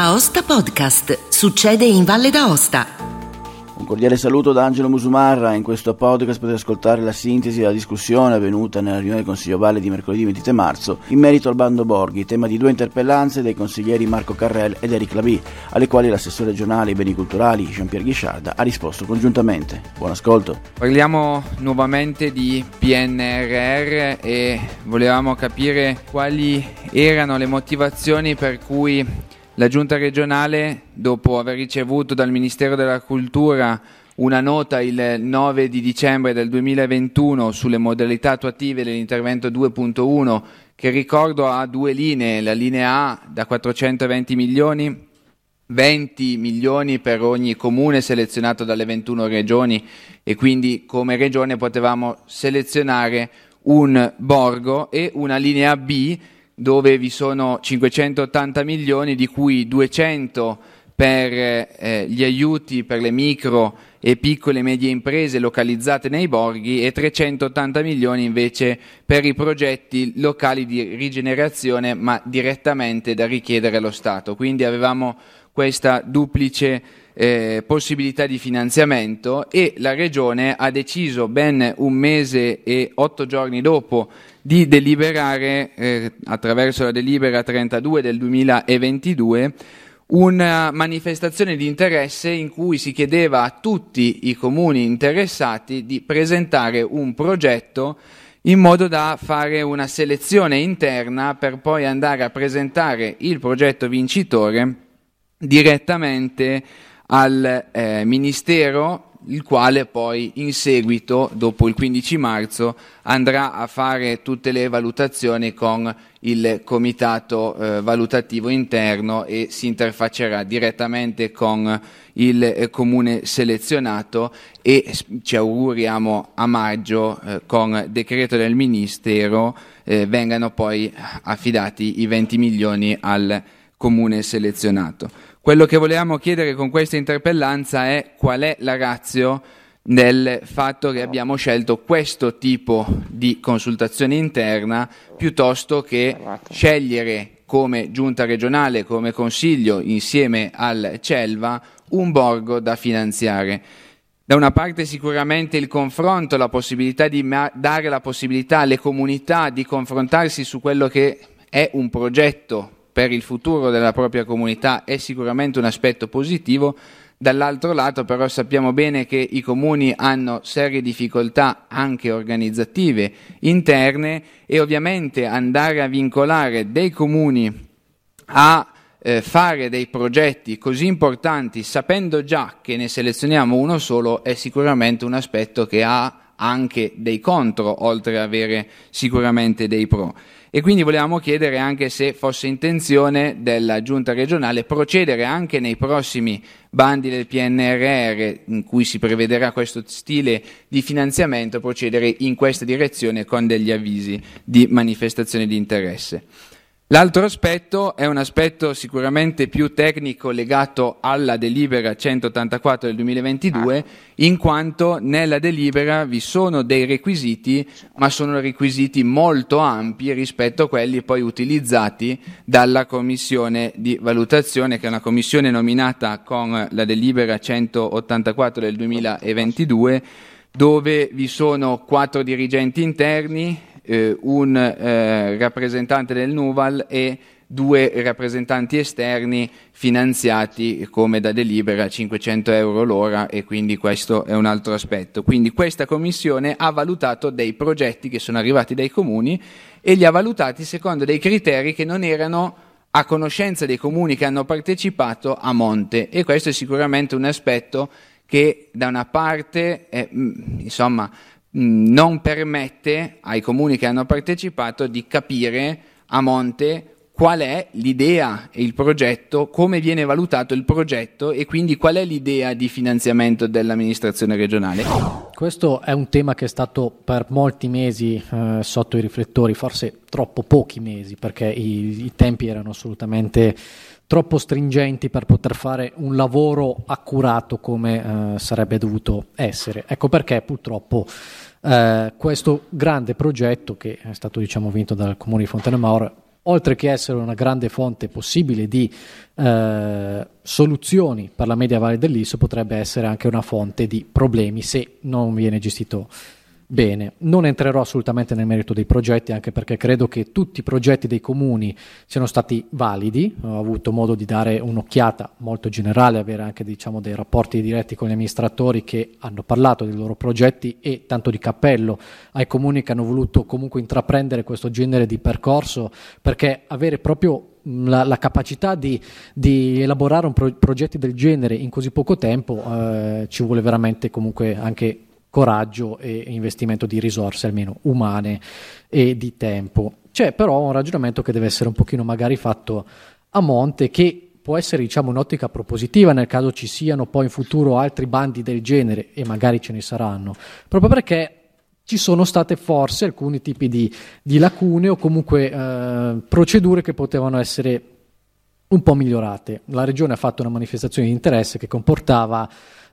Aosta Podcast. Succede in Valle d'Aosta. Un cordiale saluto da Angelo Musumarra. In questo podcast potete ascoltare la sintesi della discussione avvenuta nella riunione del Consiglio Valle di mercoledì 23 marzo in merito al bando Borghi, tema di due interpellanze dei consiglieri Marco Carrel ed Eric Labì, alle quali l'assessore regionale ai beni culturali Jean-Pierre Ghisciarda ha risposto congiuntamente. Buon ascolto. Parliamo nuovamente di PNRR e volevamo capire quali erano le motivazioni per cui la Giunta regionale, dopo aver ricevuto dal Ministero della Cultura una nota il 9 di dicembre del 2021 sulle modalità attuative dell'intervento 2.1, che ricordo ha due linee, la linea A da 420 milioni 20 milioni per ogni comune selezionato dalle 21 regioni e quindi come regione potevamo selezionare un borgo e una linea B dove vi sono 580 milioni, di cui 200 per eh, gli aiuti per le micro e piccole e medie imprese localizzate nei borghi e 380 milioni invece per i progetti locali di rigenerazione ma direttamente da richiedere allo Stato. Quindi avevamo questa duplice eh, possibilità di finanziamento e la Regione ha deciso ben un mese e otto giorni dopo di deliberare, eh, attraverso la delibera 32 del 2022, una manifestazione di interesse in cui si chiedeva a tutti i comuni interessati di presentare un progetto in modo da fare una selezione interna per poi andare a presentare il progetto vincitore direttamente al eh, Ministero il quale poi in seguito, dopo il 15 marzo, andrà a fare tutte le valutazioni con il comitato eh, valutativo interno e si interfaccerà direttamente con il eh, comune selezionato e ci auguriamo a maggio eh, con decreto del Ministero eh, vengano poi affidati i 20 milioni al comune selezionato. Quello che volevamo chiedere con questa interpellanza è qual è la razio del fatto che abbiamo scelto questo tipo di consultazione interna piuttosto che scegliere come giunta regionale, come consiglio insieme al CELVA un borgo da finanziare. Da una parte sicuramente il confronto, la possibilità di ma- dare la possibilità alle comunità di confrontarsi su quello che è un progetto per il futuro della propria comunità è sicuramente un aspetto positivo, dall'altro lato però sappiamo bene che i comuni hanno serie difficoltà anche organizzative interne e ovviamente andare a vincolare dei comuni a eh, fare dei progetti così importanti sapendo già che ne selezioniamo uno solo è sicuramente un aspetto che ha anche dei contro oltre ad avere sicuramente dei pro e quindi volevamo chiedere anche se fosse intenzione della giunta regionale procedere anche nei prossimi bandi del PNRR in cui si prevederà questo stile di finanziamento, procedere in questa direzione con degli avvisi di manifestazione di interesse. L'altro aspetto è un aspetto sicuramente più tecnico legato alla delibera 184 del 2022, in quanto nella delibera vi sono dei requisiti, ma sono requisiti molto ampi rispetto a quelli poi utilizzati dalla commissione di valutazione, che è una commissione nominata con la delibera 184 del 2022, dove vi sono quattro dirigenti interni, eh, un eh, rappresentante del Nuval e due rappresentanti esterni finanziati come da delibera a 500 euro l'ora e quindi questo è un altro aspetto. Quindi questa commissione ha valutato dei progetti che sono arrivati dai comuni e li ha valutati secondo dei criteri che non erano a conoscenza dei comuni che hanno partecipato a monte e questo è sicuramente un aspetto che da una parte è, insomma, non permette ai comuni che hanno partecipato di capire a monte qual è l'idea e il progetto, come viene valutato il progetto e quindi qual è l'idea di finanziamento dell'amministrazione regionale. Questo è un tema che è stato per molti mesi eh, sotto i riflettori, forse troppo pochi mesi, perché i, i tempi erano assolutamente troppo stringenti per poter fare un lavoro accurato come eh, sarebbe dovuto essere. Ecco perché purtroppo eh, questo grande progetto che è stato diciamo, vinto dal comune di Fontenemaur oltre che essere una grande fonte possibile di eh, soluzioni per la media valle dell'Iso, potrebbe essere anche una fonte di problemi se non viene gestito Bene, non entrerò assolutamente nel merito dei progetti, anche perché credo che tutti i progetti dei comuni siano stati validi. Ho avuto modo di dare un'occhiata molto generale, avere anche diciamo, dei rapporti diretti con gli amministratori che hanno parlato dei loro progetti e tanto di cappello ai comuni che hanno voluto comunque intraprendere questo genere di percorso, perché avere proprio la, la, capacità di, di elaborare pro- progetti del genere in così poco tempo eh, ci vuole veramente comunque anche coraggio e investimento di risorse almeno umane e di tempo. C'è però un ragionamento che deve essere un pochino magari fatto a monte che può essere diciamo un'ottica propositiva nel caso ci siano poi in futuro altri bandi del genere e magari ce ne saranno, proprio perché ci sono state forse alcuni tipi di, di lacune o comunque eh, procedure che potevano essere un po' migliorate. La Regione ha fatto una manifestazione di interesse che comportava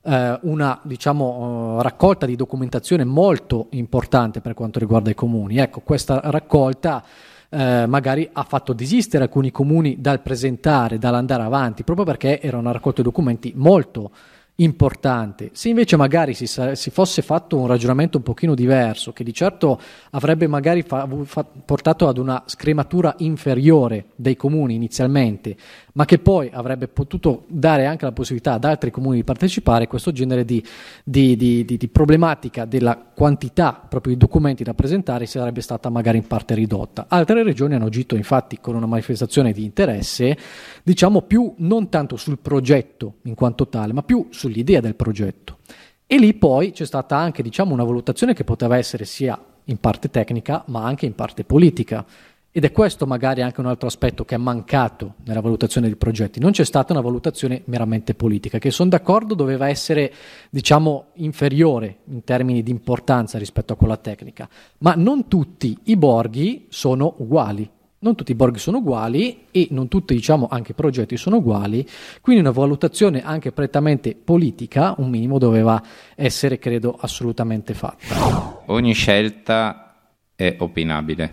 eh, una diciamo, uh, raccolta di documentazione molto importante per quanto riguarda i comuni. Ecco, questa raccolta eh, magari ha fatto desistere alcuni comuni dal presentare, dall'andare avanti, proprio perché era una raccolta di documenti molto importante importante. Se invece magari si, si, fosse fatto un ragionamento un pochino diverso, che di certo avrebbe magari fa, fa, portato ad una scrematura inferiore dei comuni inizialmente, ma che poi avrebbe potuto dare anche la possibilità ad altri comuni di partecipare, questo genere di, di, di, di problematica della quantità proprio di documenti da presentare sarebbe stata magari in parte ridotta. Altre regioni hanno agito infatti con una manifestazione di interesse, diciamo più non tanto sul progetto in quanto tale, ma più sul sull'idea del progetto. E lì poi c'è stata anche diciamo, una valutazione che poteva essere sia in parte tecnica ma anche in parte politica. Ed è questo magari anche un altro aspetto che è mancato nella valutazione dei progetti. Non c'è stata una valutazione meramente politica, che sono d'accordo doveva essere, diciamo, inferiore in termini di importanza rispetto a quella tecnica. Ma non tutti i borghi sono uguali non tutti i borghi sono uguali e non tutti diciamo, anche i progetti sono uguali, quindi una valutazione anche prettamente politica, un minimo doveva essere, credo, assolutamente fatta. Ogni scelta è opinabile,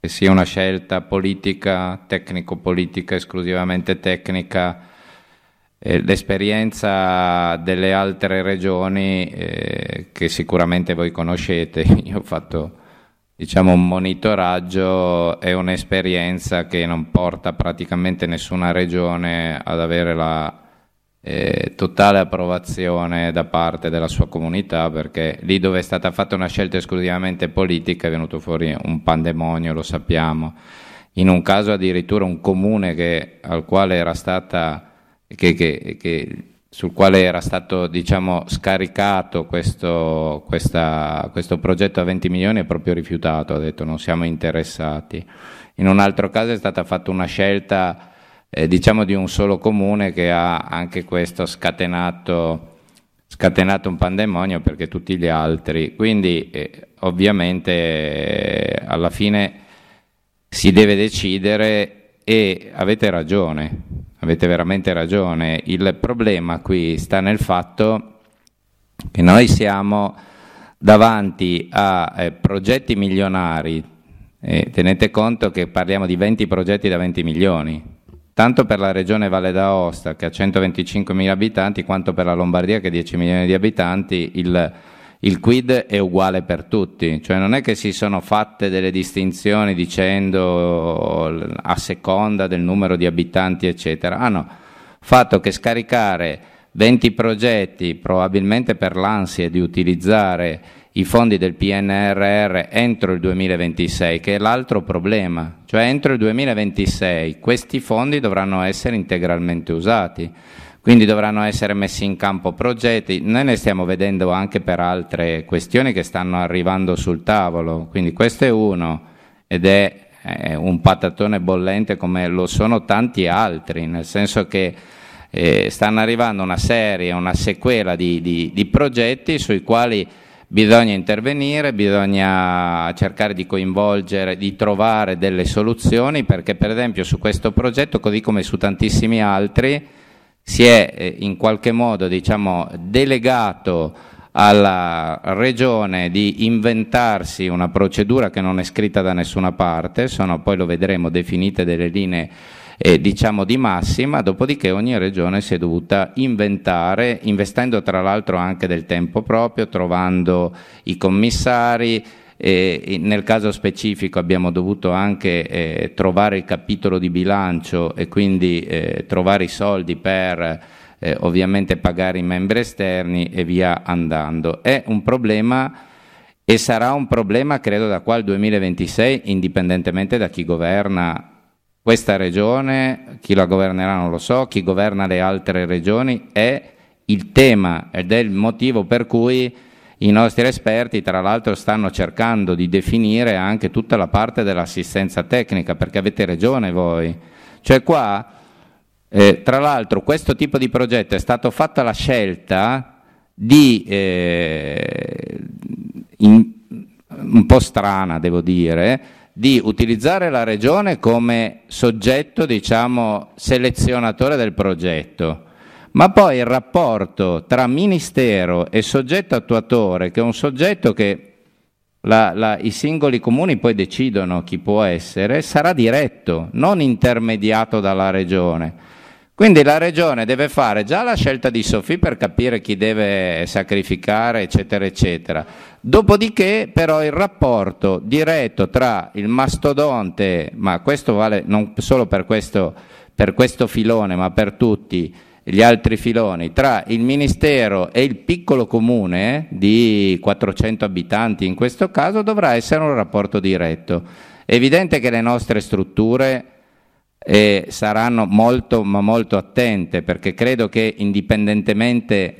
che sia una scelta politica, tecnico-politica, esclusivamente tecnica, eh, l'esperienza delle altre regioni eh, che sicuramente voi conoscete, io ho fatto diciamo, un monitoraggio è un'esperienza che non porta praticamente nessuna regione ad avere la eh, totale approvazione da parte della sua comunità perché lì dove è stata fatta una scelta esclusivamente politica è venuto fuori un pandemonio, lo sappiamo. In un caso addirittura un comune che, al quale era stata che, che, che sul quale era stato diciamo, scaricato questo, questa, questo, progetto a 20 milioni è proprio rifiutato, ha detto non siamo interessati. In un altro caso è stata fatta una scelta eh, diciamo di un solo comune che ha anche questo scatenato, scatenato un pandemonio perché tutti gli altri, quindi eh, ovviamente eh, alla fine si deve decidere e avete ragione, avete veramente ragione. Il problema qui sta nel fatto che noi siamo davanti a eh, progetti milionari, eh, tenete conto che parliamo di 20 progetti da 20 milioni, tanto per la regione Valle d'Aosta che ha 125 mila abitanti, quanto per la Lombardia che ha 10 milioni di abitanti, il il quid è uguale per tutti, cioè non è che si sono fatte delle distinzioni dicendo a seconda del numero di abitanti, eccetera. Hanno fatto che scaricare 20 progetti, probabilmente per l'ansia di utilizzare i fondi del PNRR entro il 2026, che è l'altro problema, cioè entro il 2026 questi fondi dovranno essere integralmente usati quindi dovranno essere messi in campo progetti, noi ne stiamo vedendo anche per altre questioni che stanno arrivando sul tavolo, quindi questo è uno ed è, è un patatone bollente come lo sono tanti altri, nel senso che eh, stanno arrivando una serie, una sequela di, di, di progetti sui quali bisogna intervenire, bisogna cercare di coinvolgere, di trovare delle soluzioni perché per esempio su questo progetto, così come su tantissimi altri, si è eh, in qualche modo diciamo, delegato alla regione di inventarsi una procedura che non è scritta da nessuna parte, sono poi lo vedremo definite delle linee eh, diciamo di massima, dopodiché ogni regione si è dovuta inventare, investendo tra l'altro anche del tempo proprio, trovando i commissari, e nel caso specifico abbiamo dovuto anche eh, trovare il capitolo di bilancio e quindi eh, trovare i soldi per eh, ovviamente pagare i membri esterni e via andando. È un problema e sarà un problema credo da qua al 2026 indipendentemente da chi governa questa regione, chi la governerà non lo so, chi governa le altre regioni, è il tema ed è il motivo per cui i nostri esperti tra l'altro stanno cercando di definire anche tutta la parte dell'assistenza tecnica, perché avete ragione voi. Cioè qua eh, tra l'altro questo tipo di progetto è stata fatta la scelta di, eh, in, un po' strana devo dire, di utilizzare la regione come soggetto, diciamo, selezionatore del progetto, ma poi il rapporto tra ministero e soggetto attuatore, che è un soggetto che la, la, i singoli comuni poi decidono chi può essere, sarà diretto, non intermediato dalla regione. Quindi la regione deve fare già la scelta di Sofì per capire chi deve sacrificare, eccetera, eccetera. Dopodiché però il rapporto diretto tra il mastodonte, ma questo vale non solo per questo, per questo filone, ma per tutti gli altri filoni, tra il Ministero e il piccolo comune di 400 abitanti in questo caso, dovrà essere un rapporto diretto. È evidente che le nostre strutture e saranno molto ma molto attente perché credo che indipendentemente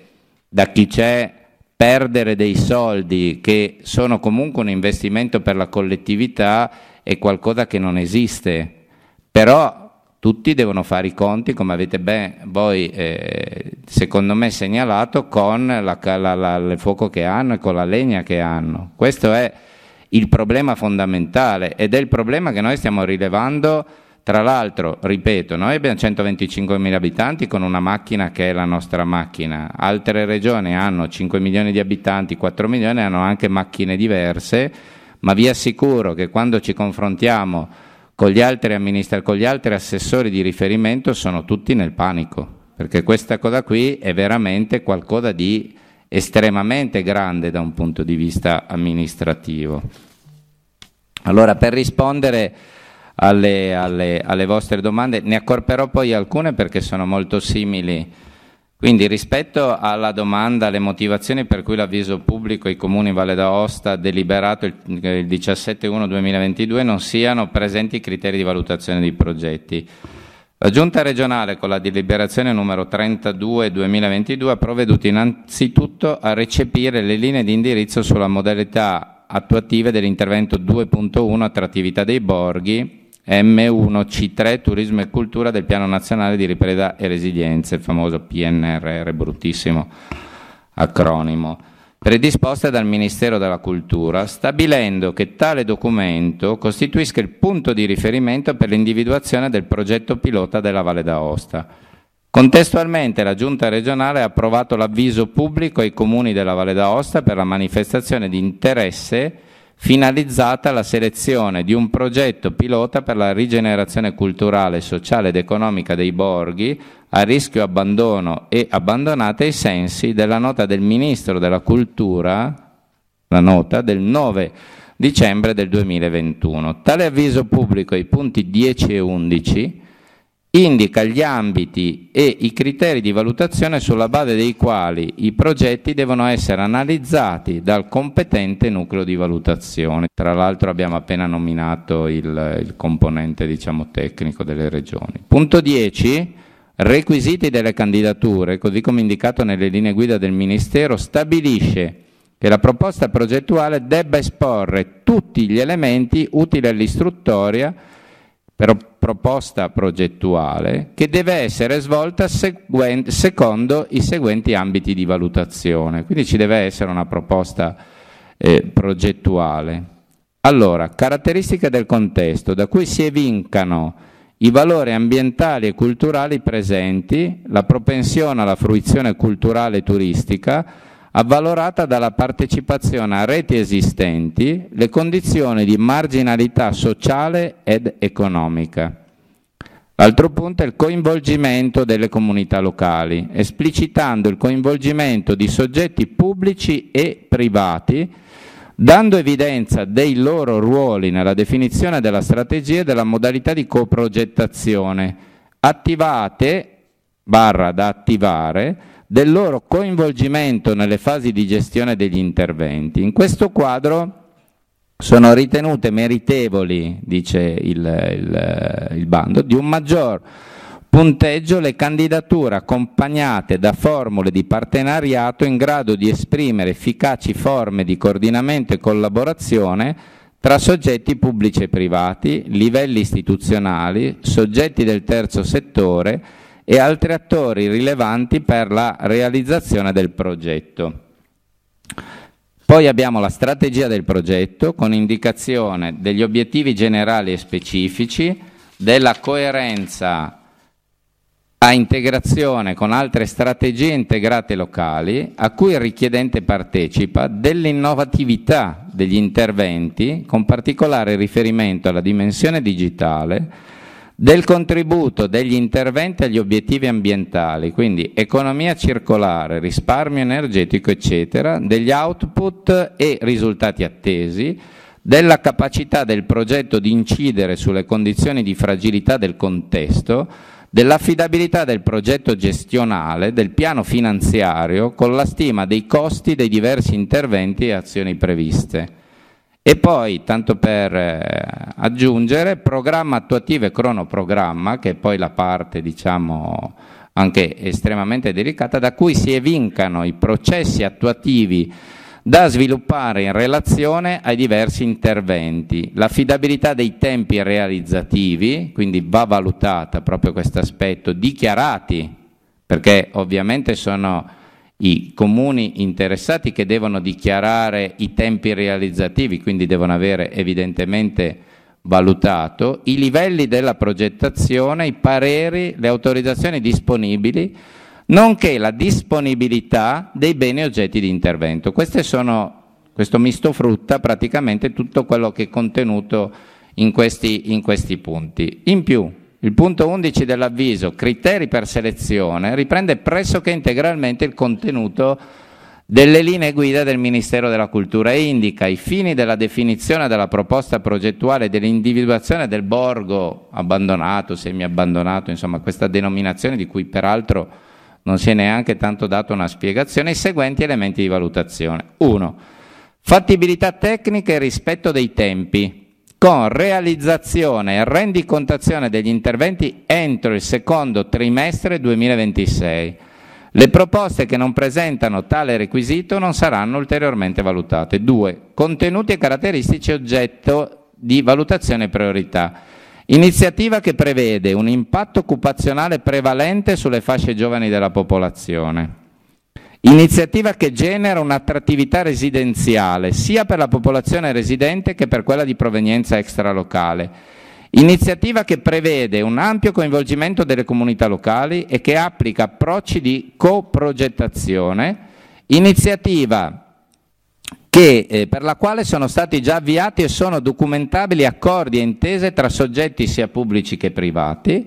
da chi c'è perdere dei soldi che sono comunque un investimento per la collettività è qualcosa che non esiste però tutti devono fare i conti come avete ben voi eh, secondo me segnalato con la, la, la, il fuoco che hanno e con la legna che hanno. Questo è il problema fondamentale ed è il problema che noi stiamo rilevando. Tra l'altro, ripeto, noi abbiamo 125.000 abitanti con una macchina che è la nostra macchina, altre regioni hanno 5 milioni di abitanti, 4 milioni, hanno anche macchine diverse, ma vi assicuro che quando ci confrontiamo con gli altri, amministra- con gli altri assessori di riferimento sono tutti nel panico, perché questa cosa qui è veramente qualcosa di estremamente grande da un punto di vista amministrativo. Allora, per rispondere alle, alle, alle vostre domande. Ne accorperò poi alcune perché sono molto simili. Quindi rispetto alla domanda, alle motivazioni per cui l'avviso pubblico ai comuni Valle d'Aosta deliberato il, il 17-1-2022 non siano presenti i criteri di valutazione dei progetti. La Giunta regionale con la deliberazione numero 32-2022 ha provveduto innanzitutto a recepire le linee di indirizzo sulla modalità attuative dell'intervento 2.1 attrattività dei borghi M1C3 Turismo e Cultura del Piano Nazionale di Ripresa e Resilienza, il famoso PNRR, bruttissimo acronimo, predisposte dal Ministero della Cultura, stabilendo che tale documento costituisca il punto di riferimento per l'individuazione del progetto pilota della Valle d'Aosta. Contestualmente la Giunta regionale ha approvato l'avviso pubblico ai comuni della Valle d'Aosta per la manifestazione di interesse finalizzata alla selezione di un progetto pilota per la rigenerazione culturale, sociale ed economica dei borghi a rischio abbandono e abbandonate ai sensi della nota del Ministro della Cultura, la nota del 9 dicembre del 2021. Tale avviso pubblico ai punti 10 e 11 indica gli ambiti e i criteri di valutazione sulla base dei quali i progetti devono essere analizzati dal competente nucleo di valutazione. Tra l'altro abbiamo appena nominato il, il componente diciamo, tecnico delle regioni. Punto 10. Requisiti delle candidature, così come indicato nelle linee guida del Ministero, stabilisce che la proposta progettuale debba esporre tutti gli elementi utili all'istruttoria per proposta progettuale che deve essere svolta seguen- secondo i seguenti ambiti di valutazione. Quindi ci deve essere una proposta eh, progettuale. Allora, caratteristiche del contesto da cui si evincano i valori ambientali e culturali presenti, la propensione alla fruizione culturale e turistica, avvalorata dalla partecipazione a reti esistenti, le condizioni di marginalità sociale ed economica. L'altro punto è il coinvolgimento delle comunità locali, esplicitando il coinvolgimento di soggetti pubblici e privati, dando evidenza dei loro ruoli nella definizione della strategia e della modalità di coprogettazione, attivate, barra da attivare, del loro coinvolgimento nelle fasi di gestione degli interventi. In questo quadro sono ritenute meritevoli, dice il, il, il bando, di un maggior punteggio le candidature accompagnate da formule di partenariato in grado di esprimere efficaci forme di coordinamento e collaborazione tra soggetti pubblici e privati, livelli istituzionali, soggetti del terzo settore e altri attori rilevanti per la realizzazione del progetto. Poi abbiamo la strategia del progetto con indicazione degli obiettivi generali e specifici, della coerenza a integrazione con altre strategie integrate locali a cui il richiedente partecipa, dell'innovatività degli interventi con particolare riferimento alla dimensione digitale, del contributo degli interventi agli obiettivi ambientali, quindi economia circolare, risparmio energetico, eccetera, degli output e risultati attesi, della capacità del progetto di incidere sulle condizioni di fragilità del contesto, dell'affidabilità del progetto gestionale, del piano finanziario, con la stima dei costi dei diversi interventi e azioni previste. E poi, tanto per eh, aggiungere, programma attuativo e cronoprogramma, che è poi la parte, diciamo, anche estremamente delicata, da cui si evincano i processi attuativi da sviluppare in relazione ai diversi interventi. L'affidabilità dei tempi realizzativi, quindi va valutata proprio questo aspetto, dichiarati, perché ovviamente sono i comuni interessati che devono dichiarare i tempi realizzativi, quindi devono avere evidentemente valutato i livelli della progettazione, i pareri, le autorizzazioni disponibili, nonché la disponibilità dei beni oggetti di intervento. Sono, questo misto frutta praticamente tutto quello che è contenuto in questi, in questi punti. In più, il punto 11 dell'avviso, criteri per selezione, riprende pressoché integralmente il contenuto delle linee guida del Ministero della Cultura e indica i fini della definizione della proposta progettuale dell'individuazione del borgo abbandonato, semi-abbandonato, insomma questa denominazione di cui peraltro non si è neanche tanto dato una spiegazione, i seguenti elementi di valutazione. 1. Fattibilità tecnica e rispetto dei tempi con realizzazione e rendicontazione degli interventi entro il secondo trimestre 2026. Le proposte che non presentano tale requisito non saranno ulteriormente valutate. 2. Contenuti e caratteristici oggetto di valutazione priorità. Iniziativa che prevede un impatto occupazionale prevalente sulle fasce giovani della popolazione Iniziativa che genera un'attrattività residenziale sia per la popolazione residente che per quella di provenienza extralocale. Iniziativa che prevede un ampio coinvolgimento delle comunità locali e che applica approcci di coprogettazione. Iniziativa che, eh, per la quale sono stati già avviati e sono documentabili accordi e intese tra soggetti sia pubblici che privati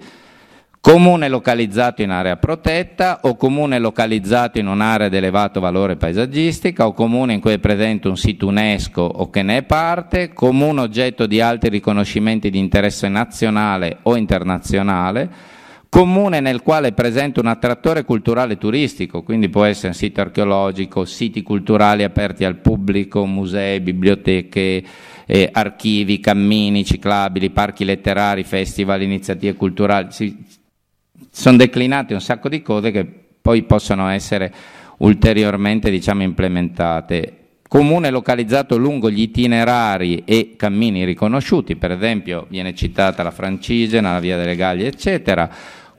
comune localizzato in area protetta o comune localizzato in un'area di elevato valore paesaggistica o comune in cui è presente un sito UNESCO o che ne è parte, comune oggetto di altri riconoscimenti di interesse nazionale o internazionale, comune nel quale è presente un attrattore culturale turistico, quindi può essere un sito archeologico, siti culturali aperti al pubblico, musei, biblioteche, eh, archivi, cammini ciclabili, parchi letterari, festival, iniziative culturali, sono declinate un sacco di cose che poi possono essere ulteriormente diciamo, implementate. Comune localizzato lungo gli itinerari e cammini riconosciuti, per esempio viene citata la Francigena, la Via delle Gaglie, eccetera.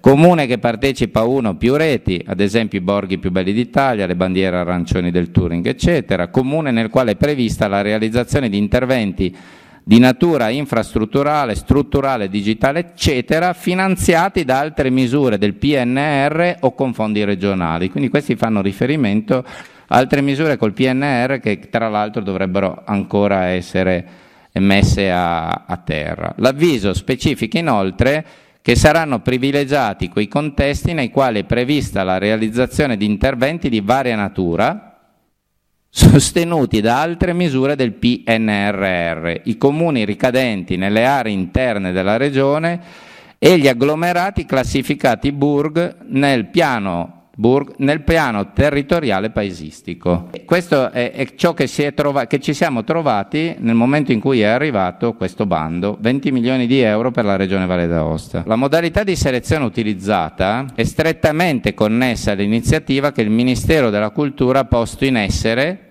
Comune che partecipa a uno o più reti, ad esempio i borghi più belli d'Italia, le bandiere arancioni del Turing, eccetera. Comune nel quale è prevista la realizzazione di interventi di natura infrastrutturale, strutturale, digitale, eccetera, finanziati da altre misure del PNR o con fondi regionali. Quindi questi fanno riferimento a altre misure col PNR che tra l'altro dovrebbero ancora essere messe a, a terra. L'avviso specifica inoltre che saranno privilegiati quei contesti nei quali è prevista la realizzazione di interventi di varia natura, sostenuti da altre misure del PNRR, i comuni ricadenti nelle aree interne della regione e gli agglomerati classificati Burg nel piano Burg nel piano territoriale paesistico. Questo è, è ciò che, trova, che, ci siamo trovati nel momento in cui è arrivato questo bando, 20 milioni di euro per la Regione Valle d'Aosta. La modalità di selezione utilizzata è strettamente connessa all'iniziativa che il Ministero della Cultura ha posto in essere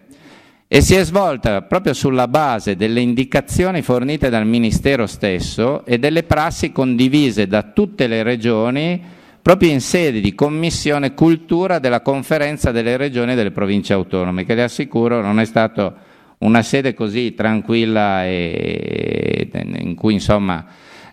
e si è svolta proprio sulla base delle indicazioni fornite dal Ministero stesso e delle prassi condivise da tutte le regioni proprio in sede di Commissione Cultura della Conferenza delle Regioni e delle Province Autonome, che le assicuro non è stata una sede così tranquilla e in cui insomma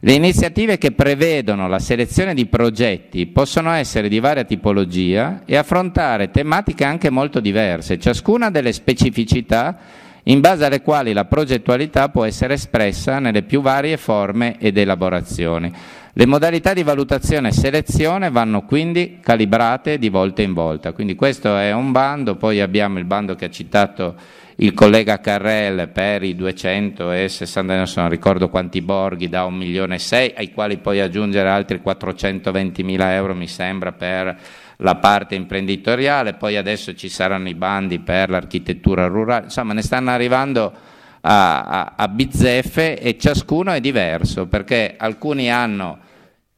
le iniziative che prevedono la selezione di progetti possono essere di varia tipologia e affrontare tematiche anche molto diverse, ciascuna delle specificità in base alle quali la progettualità può essere espressa nelle più varie forme ed elaborazioni. Le modalità di valutazione e selezione vanno quindi calibrate di volta in volta, quindi questo è un bando, poi abbiamo il bando che ha citato il collega Carrel per i 260, adesso non ricordo quanti borghi, da 1 milione e 6, ai quali poi aggiungere altri 420 mila euro mi sembra per la parte imprenditoriale, poi adesso ci saranno i bandi per l'architettura rurale, insomma ne stanno arrivando a, a, a bizzeffe e ciascuno è diverso perché alcuni hanno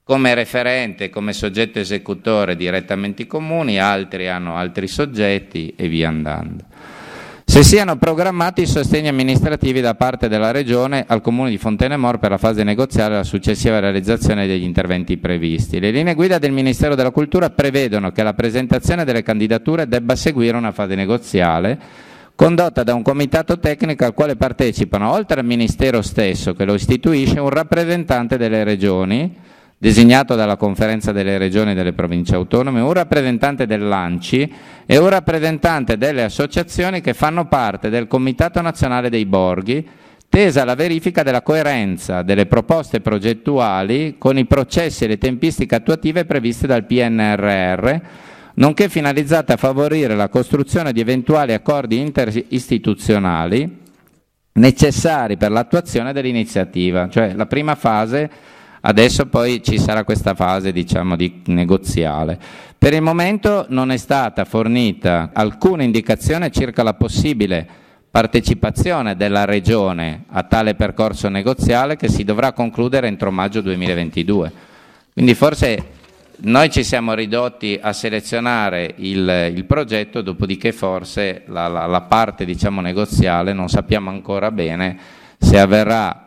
come referente, come soggetto esecutore direttamente i comuni, altri hanno altri soggetti e via andando se siano programmati i sostegni amministrativi da parte della Regione al Comune di Fontenemor per la fase negoziale e la successiva realizzazione degli interventi previsti. Le linee guida del Ministero della Cultura prevedono che la presentazione delle candidature debba seguire una fase negoziale condotta da un comitato tecnico al quale partecipano, oltre al Ministero stesso che lo istituisce, un rappresentante delle regioni, designato dalla conferenza delle regioni e delle province autonome, un rappresentante dell'ANCI e un rappresentante delle associazioni che fanno parte del Comitato Nazionale dei Borghi, tesa alla verifica della coerenza delle proposte progettuali con i processi e le tempistiche attuative previste dal PNRR, nonché finalizzata a favorire la costruzione di eventuali accordi interistituzionali necessari per l'attuazione dell'iniziativa, cioè la prima fase Adesso poi ci sarà questa fase diciamo, di negoziale. Per il momento non è stata fornita alcuna indicazione circa la possibile partecipazione della Regione a tale percorso negoziale che si dovrà concludere entro maggio 2022. Quindi forse noi ci siamo ridotti a selezionare il, il progetto, dopodiché forse la, la, la parte diciamo, negoziale non sappiamo ancora bene se avverrà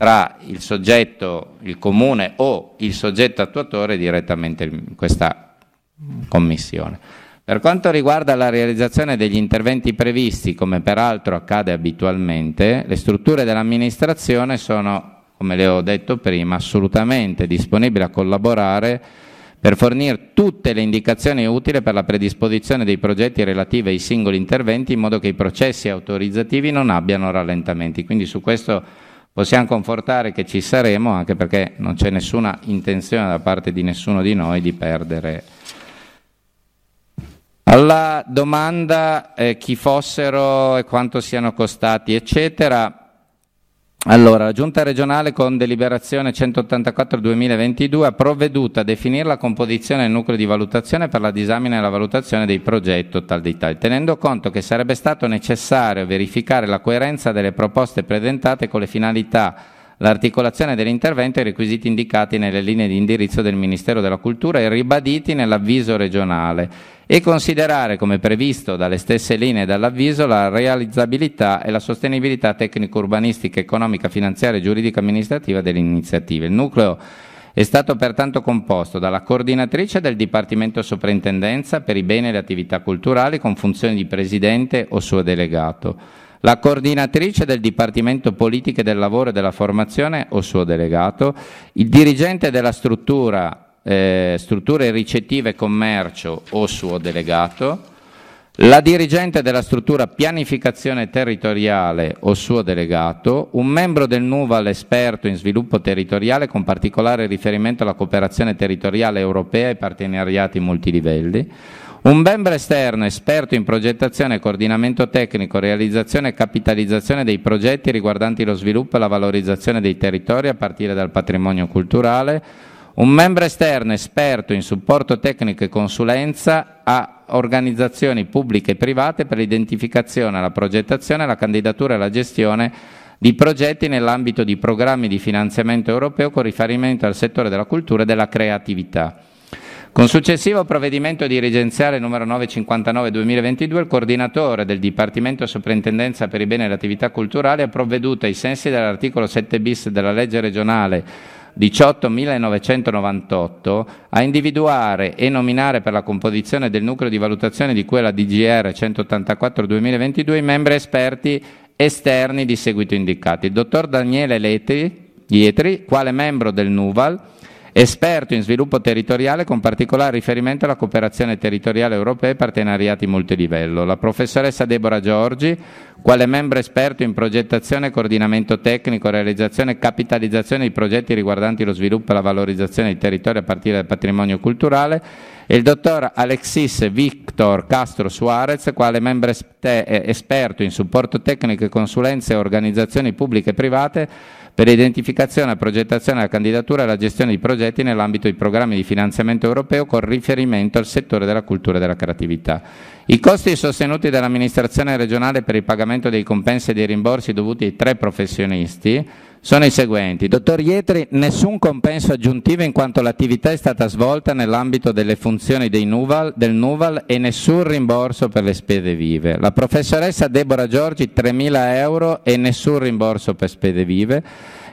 tra il soggetto, il comune o il soggetto attuatore direttamente in questa commissione. Per quanto riguarda la realizzazione degli interventi previsti, come peraltro accade abitualmente, le strutture dell'amministrazione sono, come le ho detto prima, assolutamente disponibili a collaborare per fornire tutte le indicazioni utili per la predisposizione dei progetti relativi ai singoli interventi in modo che i processi autorizzativi non abbiano rallentamenti. Quindi su questo Possiamo confortare che ci saremo, anche perché non c'è nessuna intenzione da parte di nessuno di noi di perdere. Alla domanda eh, chi fossero e quanto siano costati, eccetera, allora, la Giunta regionale con deliberazione 184-2022 ha provveduto a definire la composizione del nucleo di valutazione per la disamina e la valutazione dei progetti tal di tal, tenendo conto che sarebbe stato necessario verificare la coerenza delle proposte presentate con le finalità l'articolazione dell'intervento e i requisiti indicati nelle linee di indirizzo del Ministero della Cultura e ribaditi nell'avviso regionale e considerare come previsto dalle stesse linee dall'avviso la realizzabilità e la sostenibilità tecnico-urbanistica, economica, finanziaria, giuridica, amministrativa delle iniziative. Il nucleo è stato pertanto composto dalla coordinatrice del Dipartimento Soprintendenza per i beni e le attività culturali con funzioni di presidente o suo delegato, la coordinatrice del Dipartimento Politiche del Lavoro e della Formazione o suo delegato, il dirigente della struttura, eh, strutture ricettive commercio o suo delegato, la dirigente della struttura pianificazione territoriale o suo delegato, un membro del NUVAL esperto in sviluppo territoriale con particolare riferimento alla cooperazione territoriale europea e partenariati multilivelli, un membro esterno esperto in progettazione, coordinamento tecnico, realizzazione e capitalizzazione dei progetti riguardanti lo sviluppo e la valorizzazione dei territori a partire dal patrimonio culturale, un membro esterno esperto in supporto tecnico e consulenza a organizzazioni pubbliche e private per l'identificazione, la progettazione, la candidatura e la gestione di progetti nell'ambito di programmi di finanziamento europeo con riferimento al settore della cultura e della creatività. Con successivo provvedimento dirigenziale numero 959-2022, il coordinatore del Dipartimento Soprintendenza per i beni e le attività culturali ha provveduto ai sensi dell'articolo 7 bis della legge regionale 18.998 a individuare e nominare per la composizione del nucleo di valutazione di cui alla DGR 184-2022 i membri esperti esterni di seguito indicati. Il dottor Daniele Letri, Lietri, quale membro del NUVAL, esperto in sviluppo territoriale con particolare riferimento alla cooperazione territoriale europea e partenariati multilivello. La professoressa Deborah Giorgi, quale membro esperto in progettazione, coordinamento tecnico, realizzazione e capitalizzazione di progetti riguardanti lo sviluppo e la valorizzazione dei territori a partire dal patrimonio culturale, e il dottor Alexis Victor Castro Suarez, quale membro esperto in supporto tecnico e consulenze a organizzazioni pubbliche e private per l'identificazione, la progettazione, la candidatura e la gestione di progetti nell'ambito di programmi di finanziamento europeo con riferimento al settore della cultura e della creatività. I costi sostenuti dall'amministrazione regionale per il pagamento dei compensi e dei rimborsi dovuti ai tre professionisti sono i seguenti. Dottor Ietri, nessun compenso aggiuntivo in quanto l'attività è stata svolta nell'ambito delle funzioni Nuval, del Nuval e nessun rimborso per le spese vive. La professoressa Deborah Giorgi 3.000 euro e nessun rimborso per spese vive.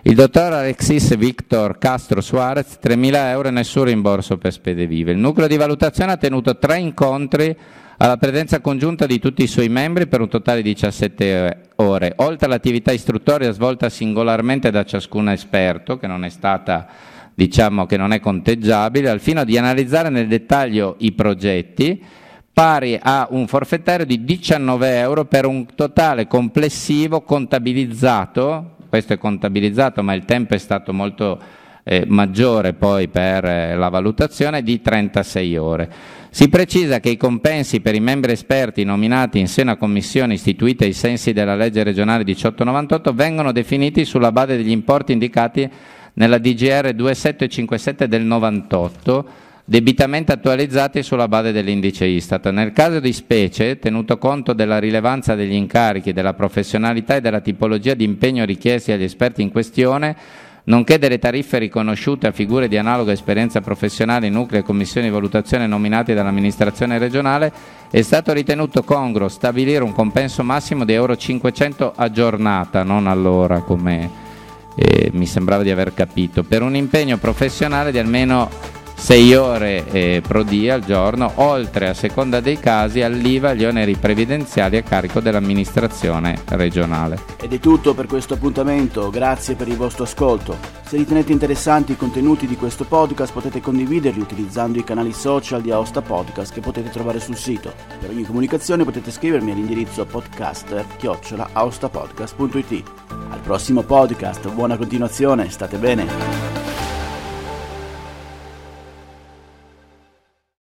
Il dottor Alexis Victor Castro Suarez 3.000 euro e nessun rimborso per spese vive. Il nucleo di valutazione ha tenuto tre incontri alla presenza congiunta di tutti i suoi membri per un totale di 17 ore, oltre all'attività istruttoria svolta singolarmente da ciascun esperto, che non è stata diciamo che non è conteggiabile, al fine di analizzare nel dettaglio i progetti, pari a un forfettario di 19 euro per un totale complessivo contabilizzato, questo è contabilizzato ma il tempo è stato molto eh, maggiore poi per eh, la valutazione, di 36 ore. Si precisa che i compensi per i membri esperti nominati in seno a commissioni istituite ai sensi della legge regionale 1898 vengono definiti sulla base degli importi indicati nella DGR 2757 del 98 debitamente attualizzati sulla base dell'indice Istat. Nel caso di specie, tenuto conto della rilevanza degli incarichi, della professionalità e della tipologia di impegno richiesti agli esperti in questione, nonché delle tariffe riconosciute a figure di analoga esperienza professionale in nuclei e commissioni di valutazione nominati dall'amministrazione regionale, è stato ritenuto congruo stabilire un compenso massimo di euro 500 a giornata, non all'ora come eh, mi sembrava di aver capito, per un impegno professionale di almeno 6 ore eh, pro dia al giorno, oltre a seconda dei casi all'IVA gli oneri previdenziali a carico dell'amministrazione regionale. Ed è tutto per questo appuntamento, grazie per il vostro ascolto. Se ritenete interessanti i contenuti di questo podcast potete condividerli utilizzando i canali social di Aosta Podcast che potete trovare sul sito. Per ogni comunicazione potete scrivermi all'indirizzo podcaster-aostapodcast.it. Al prossimo podcast, buona continuazione, state bene!